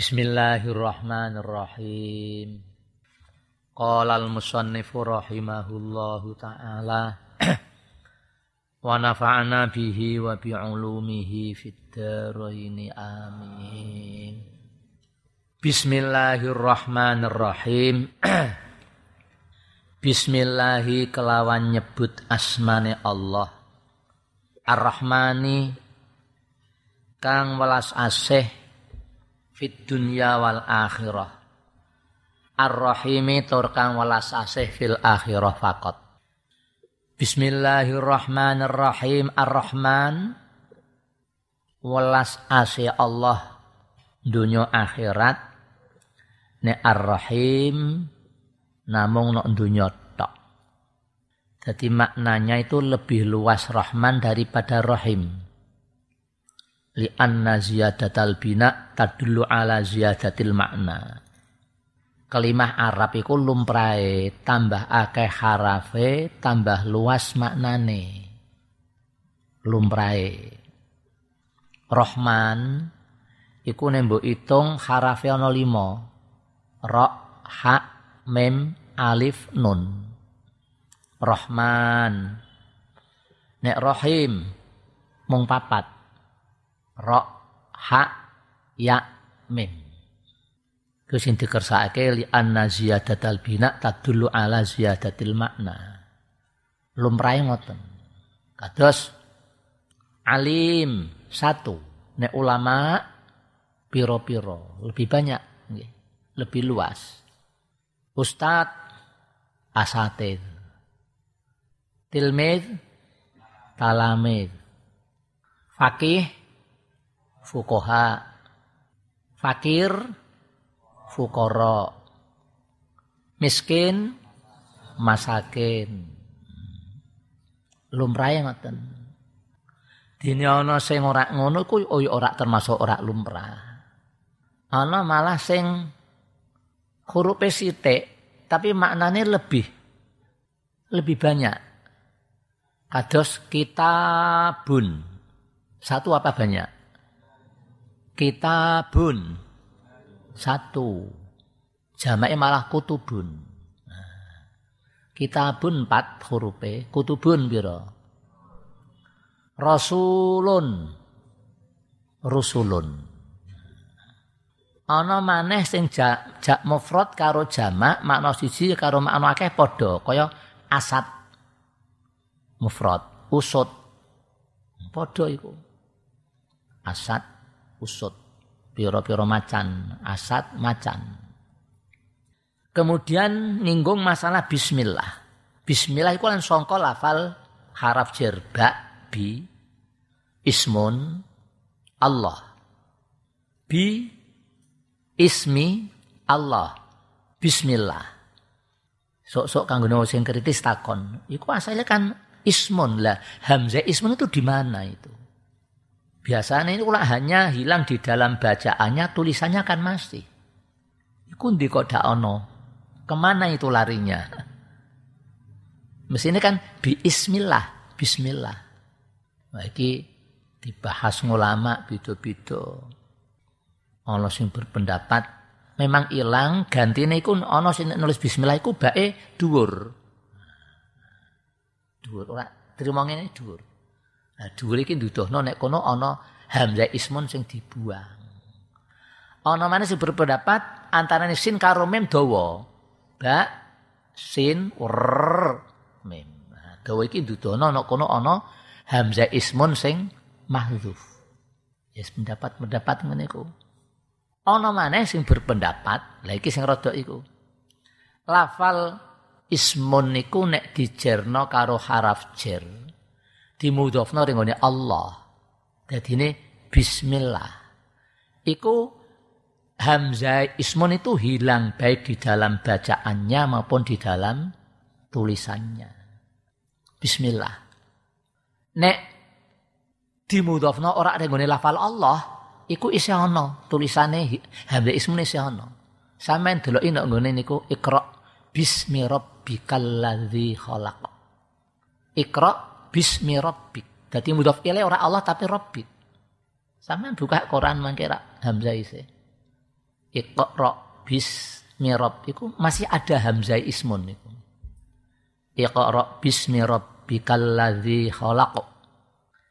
Bismillahirrahmanirrahim. Qala al-musannifu rahimahullahu taala wa nafa'ana bihi wa bi ulumihi fid amin. Bismillahirrahmanirrahim. Bismillahi kelawan nyebut asmane Allah. Ar-Rahmani kang welas asih fit dunya wal akhirah. Ar-Rahimi tur kang welas asih fil akhirah faqat. Bismillahirrahmanirrahim. Ar-Rahman welas asih Allah dunya akhirat. Ne Ar-Rahim namung nok dunya tok. Jadi maknanya itu lebih luas Rahman daripada Rahim li anna ziyadatal bina tadullu ala ziyadatil makna. Kelimah Arab iku lumrahe tambah akeh harafe tambah luas maknane. Lumrahe. Rahman iku nembo itung harafe ana lima. Ra, ha, mem, alif, nun. Rahman. Nek Rahim mung papat ro ha ya mim Ku sing dikersakake li anna ziyadatal bina tadullu ala ziyadatil makna. Lumrahe ngoten. Kados alim satu. Nek ulama piro-piro, lebih banyak. Lebih luas. Ustad asatid. Tilmid talamid. Fakih fukoha, fakir, fukoro, miskin, masakin. Lumrah yang ngoten. Dini ana sing ora ngono kuwi ora termasuk ora lumrah. Ana malah sing huruf sithik tapi maknanya lebih lebih banyak. Kados kitabun. Satu apa banyak? Kitabun. Satu. Jamaknya malah kutubun. Kitabun empat huruf kutubun biro rasulun. Rusulun. Ana maneh sing jak, jak mufrad karo jamak makna siji karo makna akeh padha kaya asad. Mufrad usut padha iku. Asad usut piro-piro macan asad macan. Kemudian ninggung masalah bismillah. Bismillah itu kan songko lafal haraf jerba bi ismun Allah. Bi ismi Allah. Bismillah. Sok-sok kanggo sing kritis takon iku asalnya kan ismun lah. Hamzah ismun itu di mana itu Biasanya ini kalau hanya hilang di dalam bacaannya, tulisannya kan masih. Iku ndi kok dak ono. Ke mana itu larinya? Mestinya kan bismillah, bismillah. Ini dibahas ulama bido-bido. Ono sing berpendapat memang hilang gantine iku ono sing nulis bismillah iku bae dhuwur. Dhuwur ora terima ngene dhuwur. Nah, dhuwur iki nduduhno nek kono ana hamzah ismun sing dibuang. Ana mana sing berpendapat antara sin karo mem dawa. Ba sin r mem. Nah, dawa iki nduduhno nek kono ana hamzah ismun sing mahdzuf. Yes, pendapat-pendapat ngene iku. Ana maneh sing berpendapat, lha iki sing rada iku. Lafal ismun niku nek dijerno karo haraf jer dimudhofno ning Allah. Dadine bismillah. Iku hamzah ismun itu hilang baik di dalam bacaannya maupun di dalam tulisannya. Bismillah. Nek dimudhofno ora ning lafal Allah, iku isih ana tulisane hamzah ismun isih ana. Sampeyan deloki nek nggone niku Iqra bismi rabbikal ladzi khalaq. Iqra bismi rabbik. Dadi mudhaf ilaih ora Allah tapi rabbik. Sampeyan buka Quran mangke hamzah isi. Iqra bismi iku masih ada hamzah ismun iku. Iqra bismi rabbikal ladzi khalaq.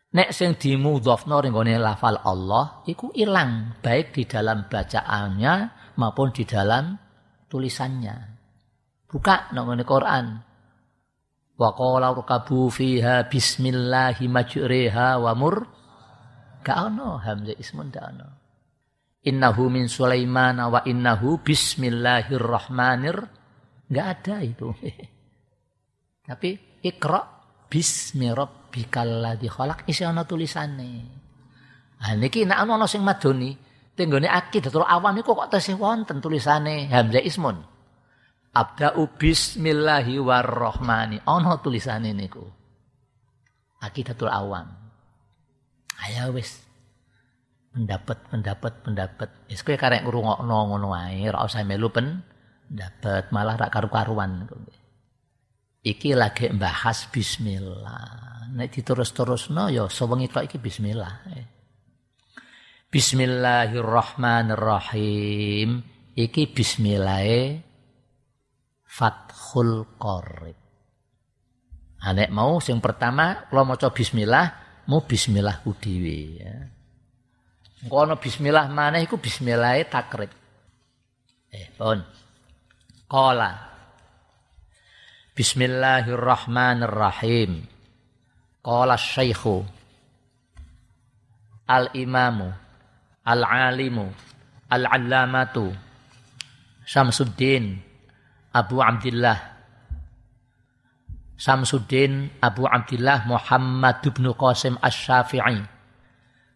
Nek sing dimudhofno ning gone lafal Allah iku ilang baik di dalam bacaannya maupun di dalam tulisannya. Buka nang Quran. Wa qala rukabu fiha bismillahi majriha wa mur. Gak ono hamzah ismun gak ono. Innahu min Sulaiman wa innahu bismillahirrahmanir. Gak ada itu. Tapi ikra bismi rabbikal ladzi khalaq isi ana tulisane. Ah niki nek ana sing madoni tenggone akidatul awam niku kok tesih wonten tulisane hamzah ismun. Abda'u bismillahi warrahmani. Ono tulisane niku. Akidatul awam. Ayo wis. Pendapat, pendapat, pendapat. Wis kowe karek ngrungokno ngono wae, ora usah melu pendapat, malah rak karu-karuan. Iki lagi bahas bismillah. Nek diterus-terusno ya sewengi tok iki bismillah. Bismillahirrahmanirrahim. Iki bismillahe Fathul Qorib. Anek mau sing pertama kalau mau coba bismillah, mau bismillah udiwi ya. Kono bismillah mana iku bismillah takrib. Eh, pun. Qala Bismillahirrahmanirrahim. Qala Syekhu Al-Imamu Al-Alimu Al-Allamatu Syamsuddin Abu Abdullah Samsuddin Abu Abdullah Muhammad bin Qasim Asy-Syafi'i.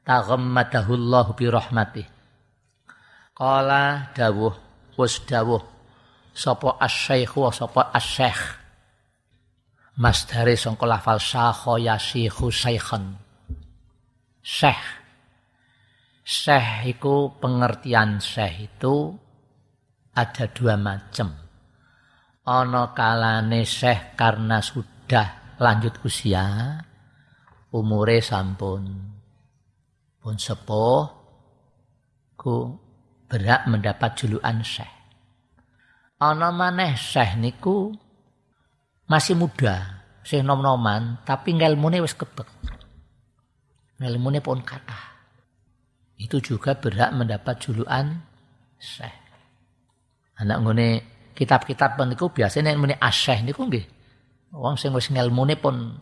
Taghammadahullahu bi rahmatih. Qala dawuh wis dawuh sapa asy-syaikh wa sapa asy-syekh Masdare sangka lafal syakha yasikhu syaikhan Syekh Syekh itu pengertian syekh itu ada dua macam ana kalane Syekh karena sudah lanjut usia umure sampun. Pun sepuh ku berak mendapat julukan Syekh. Ana maneh Syekh niku masih muda sing nom-noman tapi ngelmune wis kebek. Ngelmune pun kata itu juga berhak mendapat julukan Syekh. Anak ngene kitab-kitab niku biasanya muni asyeh niku nggih. Wong sing wis ngelmune pun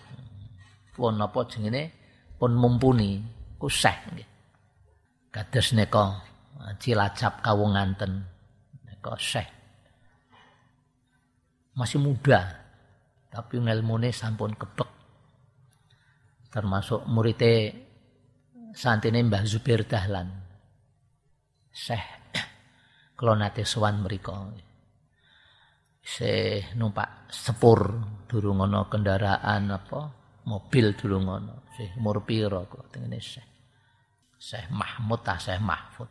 pun apa jenenge pun mumpuni ku syekh nggih. Kados nika Cilacap Kawunganten nika syekh. Masih muda tapi ngelmune sampun kebek. Termasuk muridé santine Mbah Zubir Dahlan. Syekh kula nate sowan mriku se numpak sepur durung ana kendaraan apa mobil durung ana. Sih umur pira kok tengene Syekh? Syekh Mahmud ta Syekh Mahfud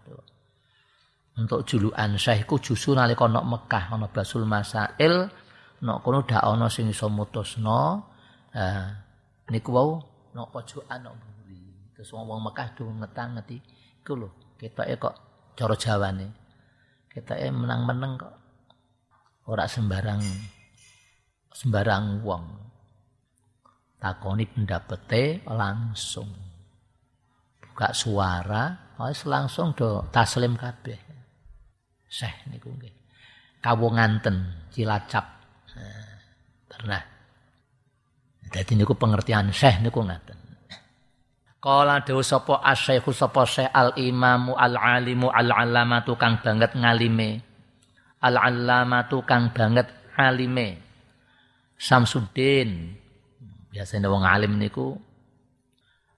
untuk julukan Syekh ku justru nalika ana Mekah ana Basul Masail nek kono dak ana sing iso mutusno. Eh niku wau nek pojokan nek mburi. Terus wong Mekah do ngetang ngeti iku lho ketoke kok cara Jawane. Ketoke menang-meneng kok ora sembarang sembarang wong. Takoni pendapete langsung. Buka suara wis langsung do taslim kabeh. Syekh niku nggih. Kawunganten Cilacap. Nah, pernah. Dadi niku pengertian Syekh niku ngaten. Kala dewa sapa asyaikhu sapa syekh al-imamu al-alimu al-alamatu kang banget ngalime al-allamatu kang banget alime. Samsudin. Biasanya wong alim niku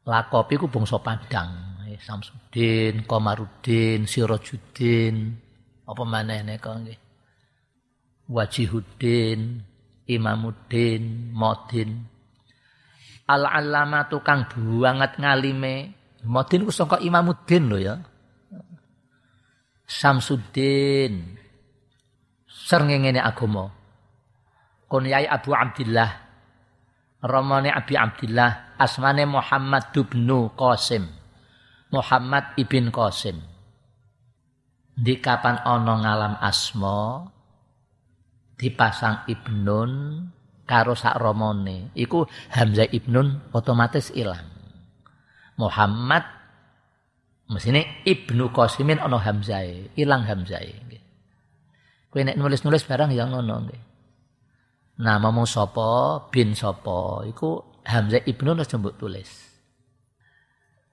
lakopi ku bangsa Padang. Eh, Samsudin Komarudin Sirojudin apa maneh nika nggih? Wajihuddin Imamuddin Modin. Al-allamatu kang banget ngalime. Modin ku sangka Imamuddin lho ya. Samsudin srengenge agama. Kunyai Abu Abdullah Ramane Abi Abdullah asmane Muhammad bin Qasim. Muhammad ibn Qasim. di kapan ana ngalam asma dipasang ibnun karo sak romone iku Hamzah ibnun otomatis ilang Muhammad mesine Ibnu Qasimin ana Hamzah ilang Hamzah kowe nek nulis-nulis barang yang ngono nggih namamu sapa bin sapa iku Hamzah ibnun wis tulis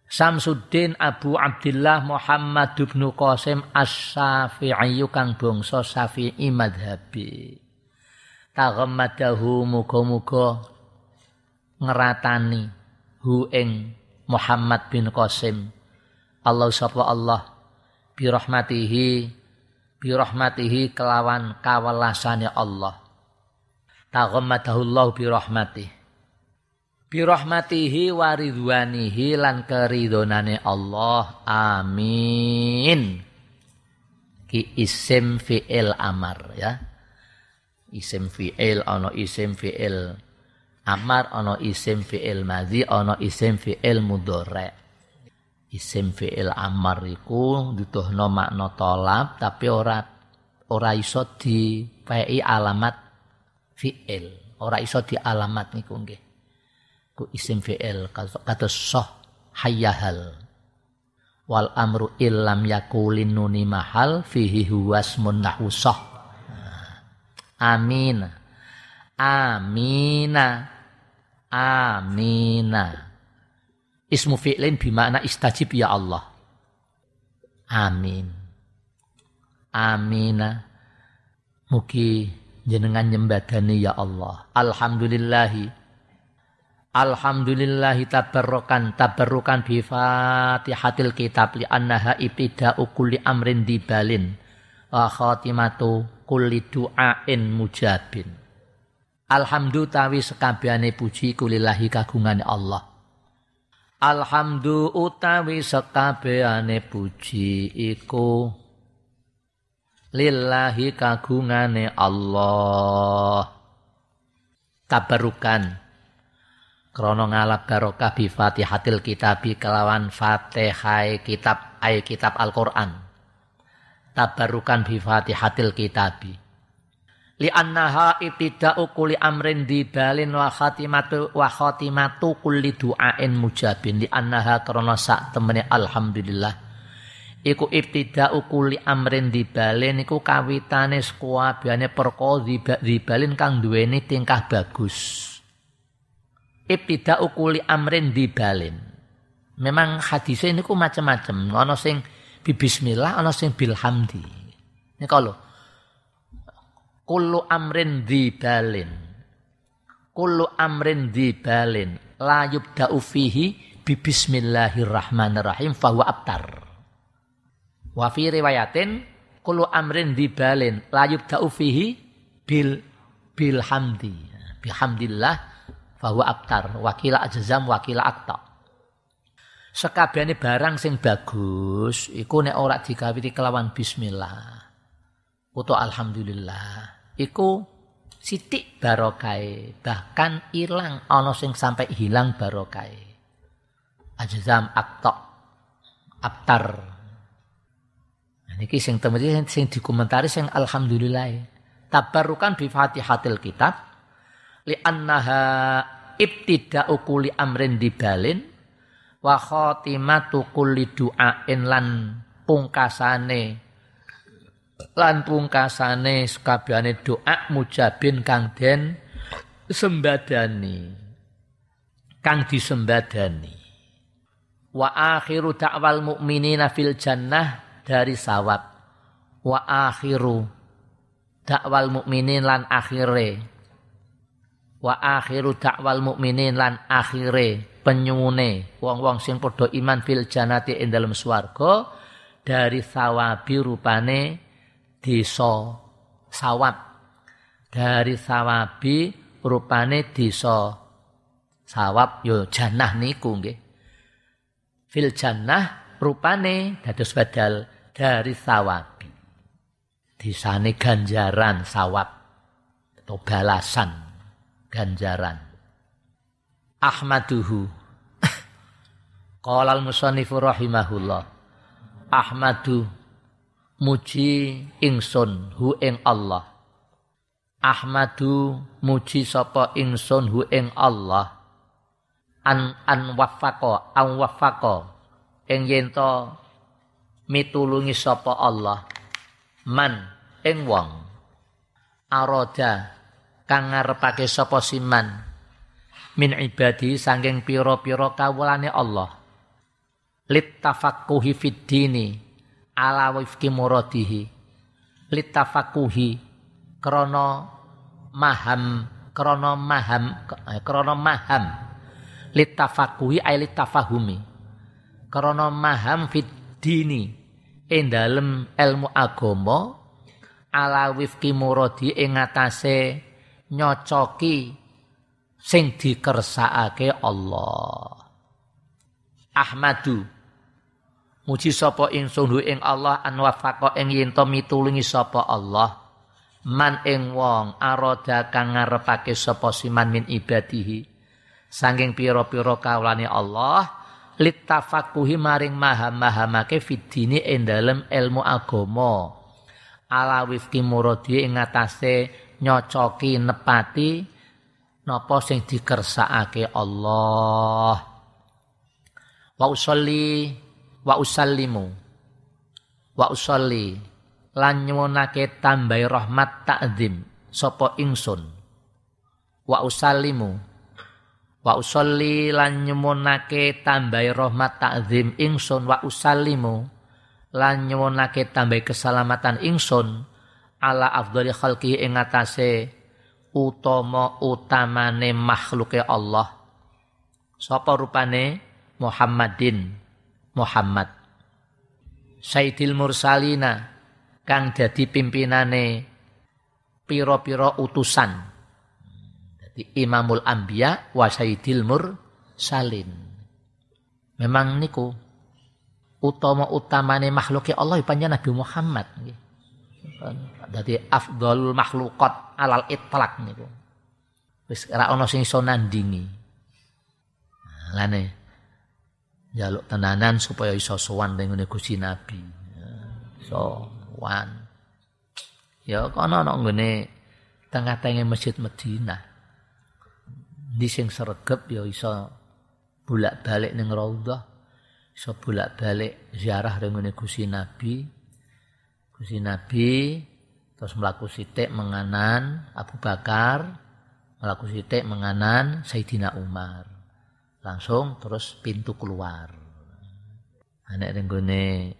Samsuddin Abu Abdullah Muhammad bin Qasim As-Syafi'i kang bangsa Syafi'i madhabi. Taghammadahu muga-muga ngeratani hu ing Muhammad bin Qasim. Allah sapa Allah bi rahmatihi bi rahmatihi kelawan kawelasane Allah. Taghammadahu Allah bi rahmatihi birahmatihi wa ridwanihi lan keridonane Allah. Amin. Ki isim fi'il amar ya. Isim fi'il ana isim fi'il amar ana isim fi'il madhi ana isim fi'il mudhari isim fi'il amar iku duduhno makna tolap tapi ora ora iso dipeki alamat fi'il. Ora iso di alamat niku nggih. Ku isim fi'il kata soh hayyahal. Wal amru illam yakulin nuni mahal fihi huwasmun nahu soh. Amin amina. Amina ismu fi'lin bimana istajib ya Allah. Amin. Amina mugi jenengan nyembadani ya Allah. Alhamdulillahi. Alhamdulillahi tabarrukan tabarrukan bi Fatihatil kitab li annaha ibtida'u kulli amrin dibalin wa khatimatu kulli du'ain mujabin. Alhamdu tawi puji kulillahi kagungane Allah. Alhamdu utawi sekabehane puji iku lillahi kagungane Allah. Tabarukan krono ngalap barokah bi Fatihatil Kitabi kelawan Fatihai kitab ay kitab Al-Qur'an. Tabarukan bi Fatihatil Kitabi. Li annaha ibtida'u kulli amrin dibalin wa khatimatu wa khatimatu kulli du'ain mujabin li annaha krono sak temene alhamdulillah iku ibtida'u kulli amrin dibalin iku kawitane sekuabane perkara dibalin kang duweni tingkah bagus ibtida ukuli amrin dibalin. Memang hadisnya ini ku macam-macam. Ono sing bi bismillah, ono sing bilhamdi. Ini kalau kullu amrin dibalin. Kullu amrin dibalin. La yubda'u fihi bi bismillahirrahmanirrahim fahuwa abtar. Wa fi riwayatin kullu amrin dibalin la yubda'u fihi bil bilhamdi. Bihamdillah bahwa aktar wakila ajzam wakila akta sekabehane barang sing bagus iku nek ora digawe kelawan bismillah utawa alhamdulillah iku sitik barokai bahkan hilang ana sing sampai hilang barokai ajzam akta aktar nah, niki sing temene sing dikomentari sing alhamdulillah tabarukan bi fatihatil kitab li annaha ibtida'u kulli amrin dibalin wa khatimatu kulli du'ain lan pungkasane lan pungkasane sakabehane doa mujabin kang den sembadani. Kang disembadani. Wa akhiru da'wal mu'minina fil jannah dari sawab. Wa akhiru dakwal mukminin lan akhire. Wa akhiru dakwal mukminin lan akhire penyune wong-wong sing padha iman fil janati ing dalem swarga dari sawabi rupane desa sawab dari sawabi rupane desa sawab yo janah niku nggih fil jannah rupane dados badal dari sawabi disane ganjaran sawab atau balasan ganjaran. Ahmaduhu. Qala al-musannifu rahimahullah. Ahmadu muji ingsun hu ing Allah. Ahmadu muji sapa ingsun hu ing Allah. An an wafaqa an wafaqa. Ing yen mitulungi sapa Allah. Man ing wong. Aroda kang ngarepake sapa siman min ibadi sanging pira-pira kawulane Allah. Lit tafaqquhi fid dini ala wifqi muradihi lit tafaqquhi krana maham krana maham eh, krana maham litafakuhi ay litafahumi krana maham fid dini ing dalem ilmu agama ala wifqi muradi ing atase nyocoki sing dikersakake Allah. Ahmadu muji sapa ingsun ing Allah an wafaqa ing yen mitulungi sapa Allah. Man ing wong aroda kang ngarepake sapa siman min ibadihi. Sanging pira-pira kawulane Allah litafakuhi maring maham-mahamake fidini ing dalem ilmu agama. Ala wifki muradi ing ngatasé nyocoki nepati napa sing dikersakake Allah. Wa usolli wa usallimu. Wa usolli. Lan nyuwunake tambahi rahmat takzim sapa ingsun. Wa usallimu. Wa usolli lan nyuwunake tambahi rahmat takzim ingsun. Wa usallimu. Lan nyuwunake tambahi keselamatan ingsun. Ala afdhali khalqi ing atase utama utamane makhluke Allah. Sapa rupane Muhammadin Muhammad Sayyidil Mursalina kang dadi pimpinane piro-piro utusan. Jadi Imamul Ambiya wa Sayyidil Mursalin. Memang niku utama utamane makhluk Allah panjang Nabi Muhammad Jadi afdalul makhlukat alal itlak niku. Wis ora ana sing iso nandingi. Nah, lane jaluk tenanan supaya iso sowan dengan Gusti Nabi. So wan. Ya kono ana nggone tengah-tengah Masjid Madinah. Di sing sregep ya iso bolak-balik ning Raudhah. Iso bolak-balik ziarah ning Gusti Nabi. Gusti Nabi terus melaku sitik menganan Abu Bakar, melaku sitik menganan Sayyidina Umar. Langsung terus pintu keluar. Anak renggone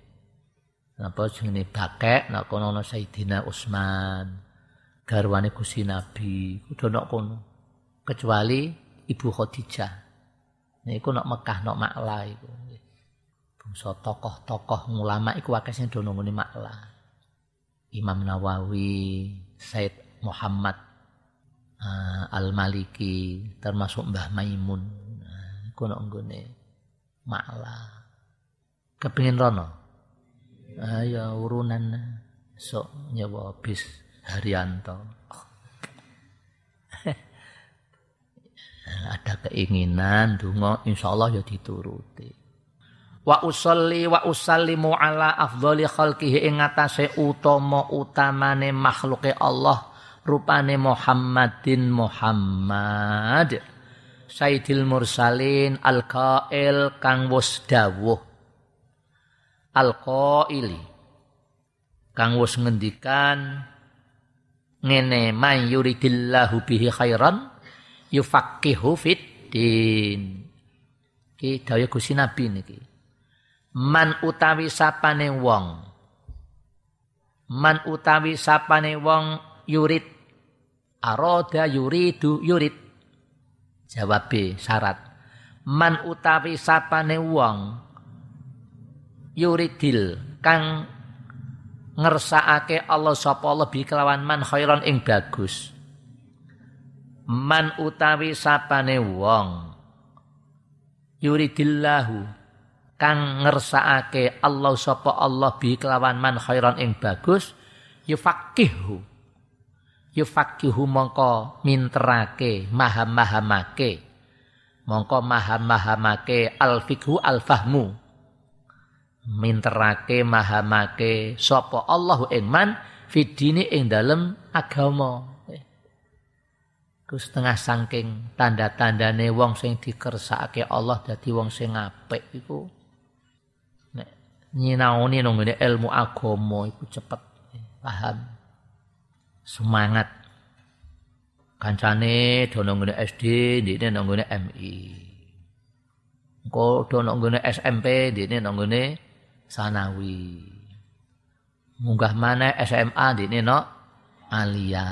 Napa jenenge bakek nak kono ana Sayyidina Utsman. Garwane Gusti Nabi, kudu nak kono. Kecuali Ibu Khadijah. Niku nak Mekah nak Makla iku. Bangsa tokoh-tokoh ulama iku akeh sing do nungune Makla. Imam Nawawi, Said Muhammad uh, Al-Maliki, termasuk Mbah Maimun. Iku nak nggone Makla. Kepingin rono? ayo urunan sok nyawa bis Haryanto ada keinginan dungo insyaallah ya dituruti wa usolli wa usallimu ala afdhali khalqihi ing atase utama utamane makhluke Allah rupane Muhammadin Muhammad Sayyidil Mursalin Al-Qail kang wis dawuh. Al-qaili kang ngendikan ngene may yuridillahu bihi khairan yufaqihu fit din iki dawuh Gusti Nabi niki. Man utawi sapane wong man utawi sapane wong yurid aroda yuridu yurid jawab syarat. Man utawi sapane wong yuridil kang ngersakake Allah sapa lebih kelawan man khairan ing bagus. Man utawi sapane wong yuridillahu kang ngersakake Allah sapa Allah bi kelawan man khairan ing bagus yufaqihu yufaqihu mongko minterake maham-mahamake. Mongko maham-mahamake al-fiqhu al-fahmu. Minterake mahamake sapa Allahu ing man fidini ing dalem agama. Ku setengah saking tanda-tandane wong sing dikersakake Allah dadi wong sing apik iku. Nek nyinaoni nang ilmu agama iku cepet paham semangat kancane do nang SD ndine nang MI engko do nang SMP ndine nang sanawi munggah mana SMA ndine no alia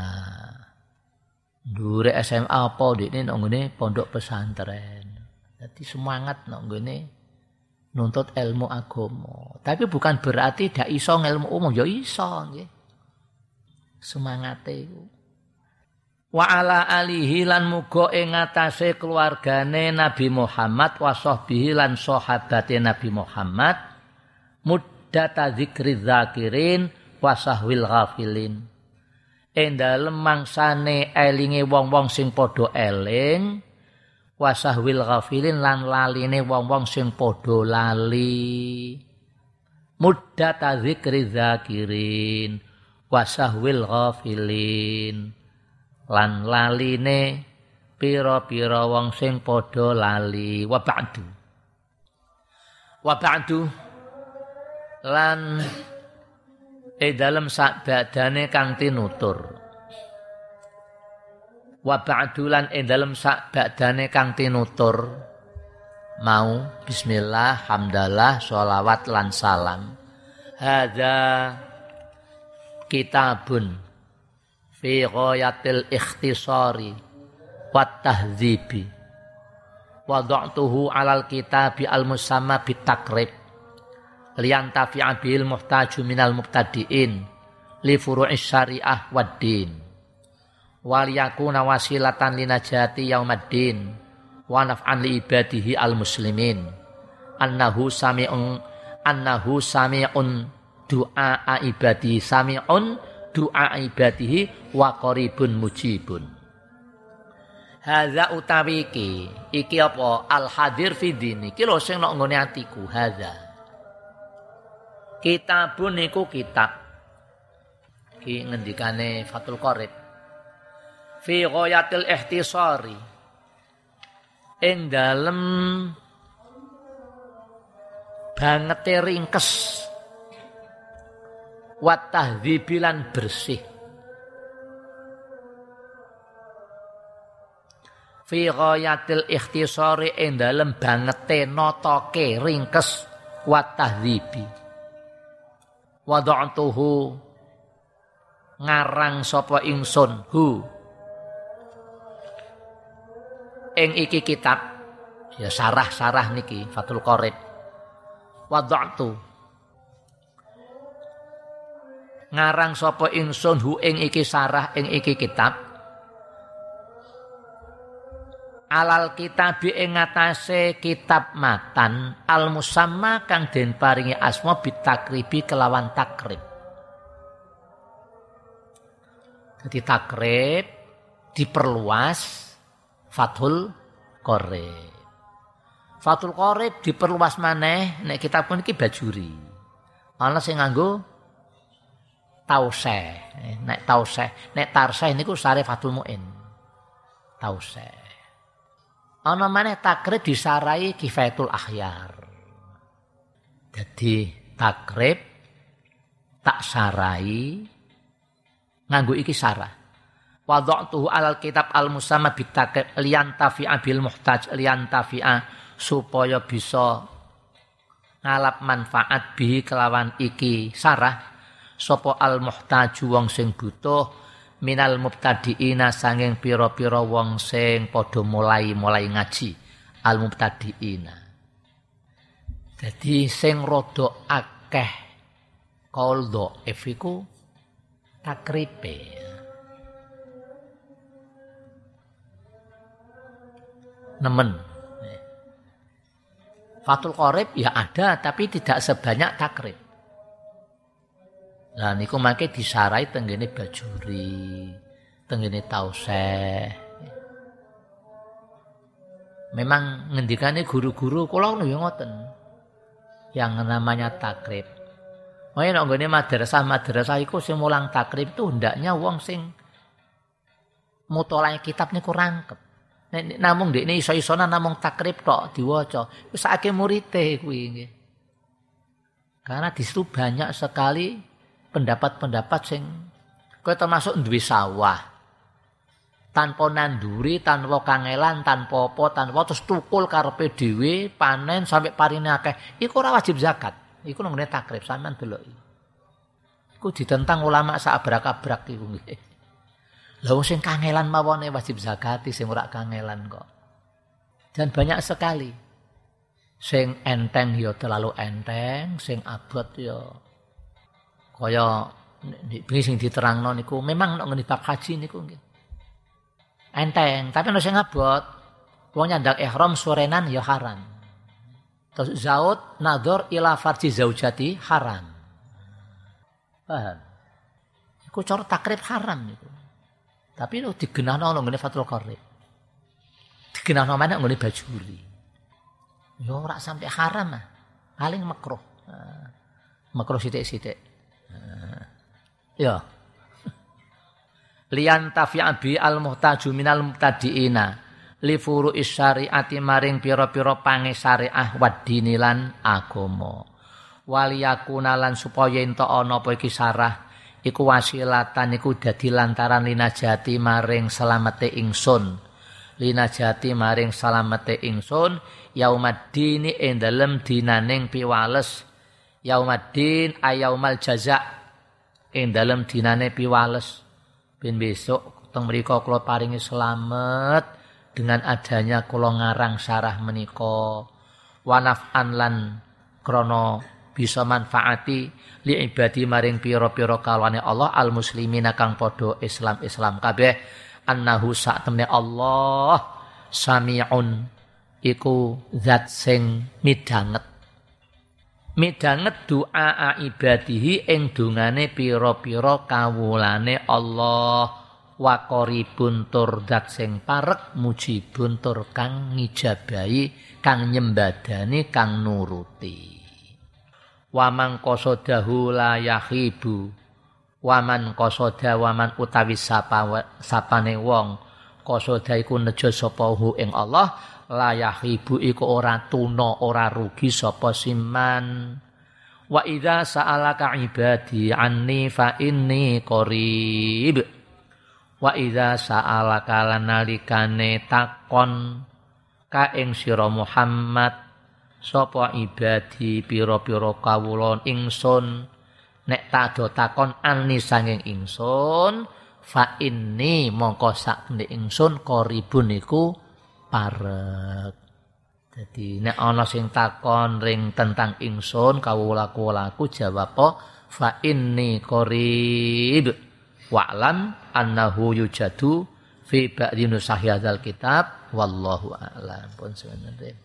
Dure SMA apa ini nang pondok pesantren. Jadi semangat nang nuntut ilmu agama. Tapi bukan berarti dak iso ilmu umum, ya iso nggih. Semangate iku. Wa ala alihi lan muga ing ngatasé keluargane Nabi Muhammad wa sahbihi lan sahabate Nabi Muhammad muddata dzikri dzakirin wa sahwil ghafilin. Ing dalem mangsane elinge wong-wong sing padha eling wasahwil ghafilin lan laline wong-wong sing padha lali. Muddat zikri zakirin wasahwil ghafilin. Lan laline pira-pira wong sing padha lali. Wa ba'du. Wa ba'du. Lan e dalem sak badane kang tinutur. Wa ba'dulan e dalem sak badane kang tinutur. Mau bismillah hamdalah sholawat lan salam. Hadza kitabun fi ghayatil ikhtisari wat tahdzibi wada'tuhu alal kitabi al musamma bitakrib. Lian tafi'a bil muhtaju minal mubtadi'in li furu'is syariah wad din. Wal yakuna wasilatan linajati yaumaddin wa naf'an li ibadihi al muslimin annahu sami'un annahu sami'un du'a ibadihi sami'un du'a ibadihi wa qaribun mujibun Hadza utawi iki iki apa al hadir fi dini iki lho sing nek nggone atiku hadza Kitabun niku kitab. Ki ngendikane Fatul Qorib. Fi ghayatil ihtisari. Ing dalem banget ringkes. Wat tahdzibilan bersih. Fi ghayatil ikhtisari ing dalem bangete notoke ringkes wat tahdzibi wada'tuhu ngarang sapa ingsun hu. Ing iki kitab ya sarah-sarah niki Fathul Qorib wada'tu ngarang sapa ingsun hu ing iki sarah ing iki kitab alal kitab ing ngatasé kitab matan al musamma kang den paringi asma bitakribi kelawan takrib. Jadi takrib diperluas Fathul Qorib. Fathul Qorib diperluas maneh nek kitab pun iki bajuri. Ana sing nganggo tauseh. Nek tauseh, nek tarseh niku sare Fathul Muin. Tauseh. Ana maneh takrib disarai kifayatul akhyar. Jadi takrib tak sarai nganggo iki sarah. Wada'tuhu alal kitab al musamma bitakrib liyantafi'a bil muhtaj liyantafi'a supaya bisa ngalap manfaat bihi kelawan iki sarah sapa al muhtaju wong sing butuh minal mubtadiina sanging pira-pira wong sing padha mulai-mulai ngaji al mubtadiina. Jadi sing rada akeh kaul dhaif takripe. Nemen. Fatul Qorib ya ada tapi tidak sebanyak takrib. Lah niku mangke disarai tenggene bajuri, tenggene tauseh. Memang ngendikane guru-guru kula ngono ya ngoten. yang namanya takrib. Makanya nek nggone madrasah madrasah iku sing mulang takrib itu hendaknya wong sing mutolae kitab niku rangkep. Nek namung ndekne iso-isona namung takrib tok diwaca. Wis akeh murite kuwi. Karena di situ banyak sekali pendapat-pendapat sing kowe termasuk duwe sawah. Tanpa nanduri, tanpa kangelan, tanpa apa, tanpa terus tukul karepe dhewe, panen sampai parine akeh. Iku ora wajib zakat. Iku nang takrib sampean deloki. Iku ditentang ulama sak abrak-abrak iku nggih. Lah sing kangelan mawone wajib zakati sing ora kangelan kok. Dan banyak sekali. Sing enteng ya terlalu enteng, sing abot ya kaya bengi sing diterangno niku memang nek ngene bab haji niku nggih. Enteng, tapi nek sing abot wong nyandak ihram sorenan ya haram. Terus zaud nador ila farji zaujati haram. Paham? Iku cara takrib haram niku. Tapi lo digenahno nang ngene Fathul Qarib. Digenahno mana ngene bajuri. Yo ora sampai haram ah. Paling makruh. Ah. Makruh sithik-sithik. Ah. Ya. Lian tafi'a al muhtaju minal mubtadiina li furu maring pira-pira pange syariah wadinilan agama. Waliyakuna lan supaya ento ana apa iki sarah iku wasilatan iku dadi lantaran linajati maring selamete ingsun linajati maring selamete ingsun yaumaddin ing dalem dinaning piwales yaumaddin ayaumal jaza ing dalem dinane piwales. Ben besok teng mriku kula paringi selamat dengan adanya kula ngarang sarah menika. Wanaf'an lan krana bisa manfaati li ibadi maring pira-pira kalwane Allah al muslimina kang padha Islam-Islam. Kabeh annahu sak temne Allah samiun. Iku zat sing midanget midanget doa ibadihi ing dungane pira-pira kawulane Allah. Wa qaribun tur zat sing parek mujibun tur kang ngijabahi kang nyembadani kang nuruti. Waman kosodahu la yahibu waman kosoda waman utawi sapa sapane wong. Kosoda iku nejo sapa ing Allah la yahibu iku ora tuna ora rugi sapa siman. Wa idza sa'alaka ibadi anni fa inni qarib. Wa idza sa'alaka lanalikane takon ka ing sira Muhammad sapa ibadi pira-pira kawula ingsun. Nek tak takon ani sanging ingsun fa inni mongko sakne ingsun qaribun iku parek. Dadi nek ana sing takon ring tentang ingsun kawula-kawulaku jawab fa inni qarib. Wa'lam annahu yujadu fi ba'di nusahiyadzal kitab. Wallahu a'lam. Pun sebenarnya